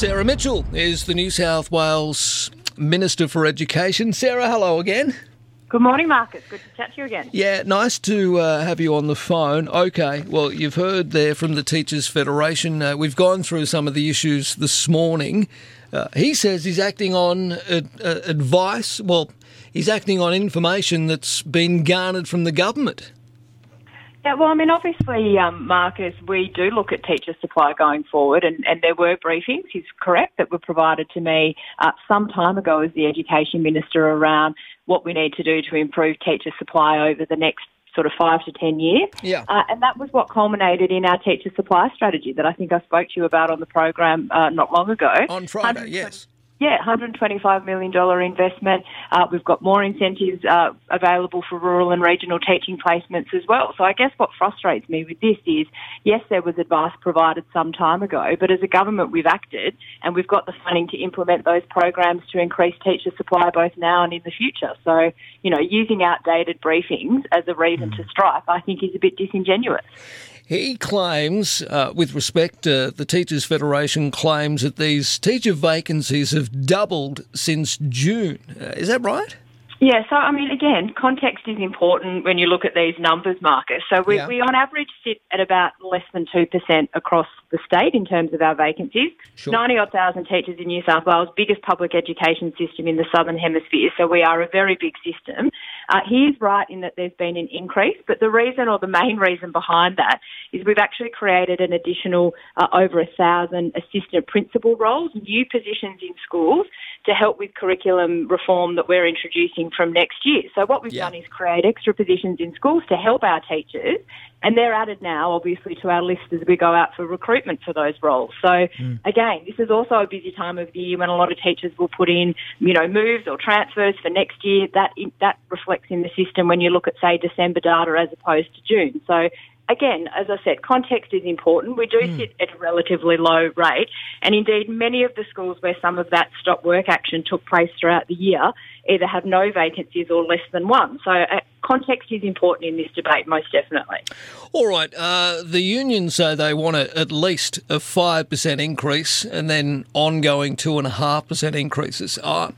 Sarah Mitchell is the New South Wales Minister for Education. Sarah, hello again. Good morning, Marcus. Good to chat to you again. Yeah, nice to uh, have you on the phone. Okay, well, you've heard there from the Teachers Federation. Uh, we've gone through some of the issues this morning. Uh, he says he's acting on uh, advice, well, he's acting on information that's been garnered from the government. Yeah, well, I mean, obviously, um, Marcus, we do look at teacher supply going forward, and, and there were briefings, he's correct, that were provided to me uh, some time ago as the Education Minister around what we need to do to improve teacher supply over the next sort of five to ten years. Yeah. Uh, and that was what culminated in our teacher supply strategy that I think I spoke to you about on the program uh, not long ago. On Friday, yes. Yeah, $125 million investment. Uh, we've got more incentives uh, available for rural and regional teaching placements as well. So I guess what frustrates me with this is, yes, there was advice provided some time ago, but as a government we've acted and we've got the funding to implement those programs to increase teacher supply both now and in the future. So, you know, using outdated briefings as a reason to strike, I think is a bit disingenuous. He claims, uh, with respect to the Teachers Federation, claims that these teacher vacancies have doubled since June. Uh, is that right? Yeah, so I mean, again, context is important when you look at these numbers, Marcus. So we, Yeah. we on average sit at about less than 2% across the state in terms of our vacancies. Sure. 90 odd thousand teachers in New South Wales, biggest public education system in the Southern Hemisphere, so we are a very big system. Uh, he is right in that there's been an increase, but the reason or the main reason behind that is we've actually created an additional uh, over a thousand assistant principal roles, new positions in schools to help with curriculum reform that we're introducing from next year. So what we've Yeah. done is create extra positions in schools to help our teachers, and they're added now, obviously, to our list as we go out for recruitment for those roles. So again, this is also a busy time of the year when a lot of teachers will put in, you know, moves or transfers for next year. That that reflects in the system when you look at, say, December data as opposed to June. So again, as I said, context is important. We do hmm. sit at a relatively low rate, and indeed, many of the schools where some of that stop work action took place throughout the year either have no vacancies or less than one. So, context is important in this debate, most definitely. All right. Uh, the unions say they want a, at least a 5% increase and then ongoing 2.5% increases. Uh,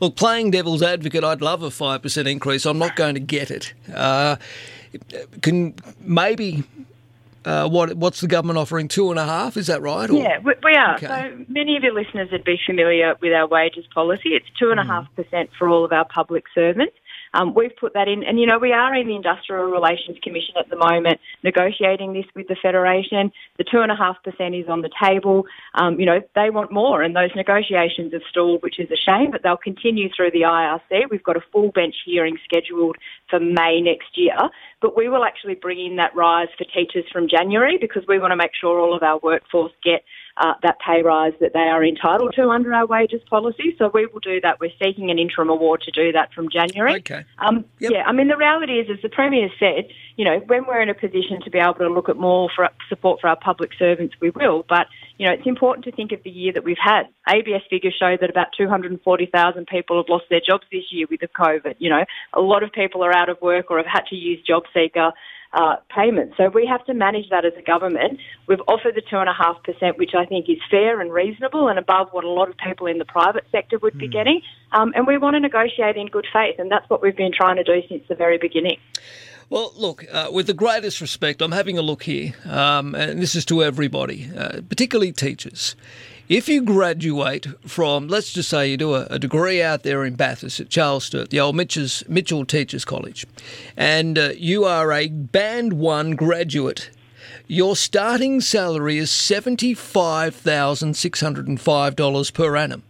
look, playing devil's advocate, I'd love a 5% increase. I'm not going to get it. Uh, can maybe. Uh, what what's the government offering? Two and a half? Is that right? Or- Yeah, we, we are. Okay. So many of your listeners would be familiar with our wages policy. It's two and a half percent for all of our public servants. Um, we've put that in, and you know we are in the Industrial Relations Commission at the moment, negotiating this with the federation. The two and a half percent is on the table. Um, you know they want more, and those negotiations have stalled, which is a shame. But they'll continue through the IRC. We've got a full bench hearing scheduled for May next year, but we will actually bring in that rise for teachers from January because we want to make sure all of our workforce get uh, that pay rise that they are entitled to under our wages policy. So we will do that. We're seeking an interim award to do that from January. Okay. Um, Yep. Yeah, I mean, the reality is, as the Premier said, you know, when we're in a position to be able to look at more for support for our public servants, we will. But, you know, it's important to think of the year that we've had. ABS figures show that about 240,000 people have lost their jobs this year with the COVID. You know, a lot of people are out of work or have had to use job seeker uh, payments. So we have to manage that as a government. We've offered the 2.5%, which I think is fair and reasonable and above what a lot of people in the private sector would be getting. Um, and we want to negotiate in good faith, and that's what we've been trying to do since the very beginning. Well, look, uh, with the greatest respect, I'm having a look here, um, and this is to everybody, uh, particularly teachers. If you graduate from, let's just say you do a, a degree out there in Bathurst at Charles Sturt, the old Mitchell's, Mitchell Teachers College, and uh, you are a Band 1 graduate, your starting salary is $75,605 per annum.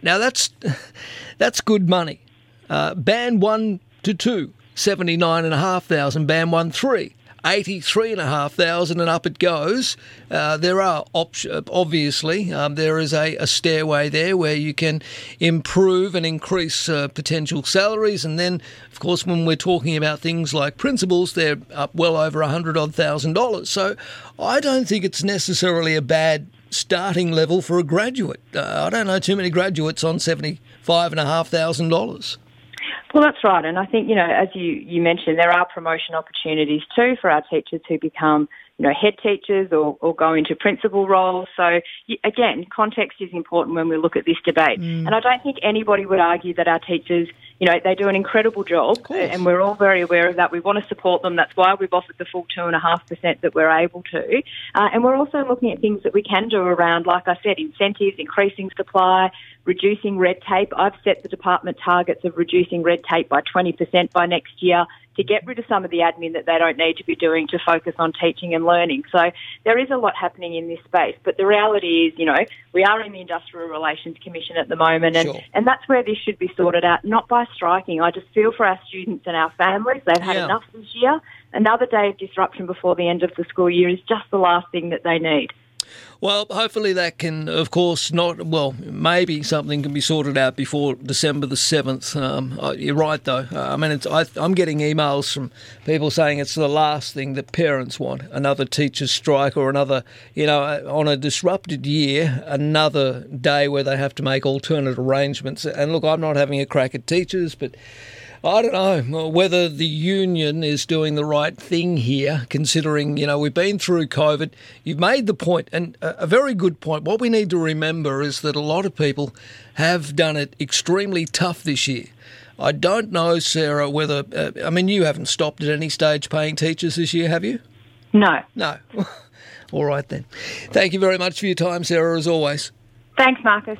Now, that's, that's good money. Uh, band 1 to 2, 79,500. Band 1 3, 83,500 and up it goes. Uh, there are op- obviously um, there is a, a stairway there where you can improve and increase uh, potential salaries, and then of course when we're talking about things like principals, they're up well over a hundred odd thousand dollars. So I don't think it's necessarily a bad starting level for a graduate. Uh, I don't know too many graduates on seventy five and a half thousand dollars. Well, that's right. And I think, you know, as you, you mentioned, there are promotion opportunities too for our teachers who become you know, head teachers or, or go into principal roles. So again, context is important when we look at this debate. Mm. And I don't think anybody would argue that our teachers, you know, they do an incredible job and we're all very aware of that. We want to support them. That's why we've offered the full two and a half percent that we're able to. Uh, and we're also looking at things that we can do around, like I said, incentives, increasing supply, reducing red tape. I've set the department targets of reducing red tape by 20% by next year to get rid of some of the admin that they don't need to be doing to focus on teaching and learning. So there is a lot happening in this space. But the reality is, you know, we are in the Industrial Relations Commission at the moment, and, sure. and that's where this should be sorted out, not by striking. I just feel for our students and our families. They've had yeah. enough this year. Another day of disruption before the end of the school year is just the last thing that they need. Well, hopefully that can, of course, not, well, maybe something can be sorted out before December the 7th. Um, uh, you're right, though. Uh, I mean, I, I'm getting emails from people saying it's the last thing that parents want another teacher's strike or another, you know, uh, on a disrupted year, another day where they have to make alternate arrangements. And look, I'm not having a crack at teachers, but I don't know whether the union is doing the right thing here, considering, you know, we've been through COVID. You've made the point, and a very good point. What we need to remember is that a lot of people have done it extremely tough this year. I don't know, Sarah, whether, uh, I mean, you haven't stopped at any stage paying teachers this year, have you? No. No. All right then. Thank you very much for your time, Sarah, as always. Thanks, Marcus.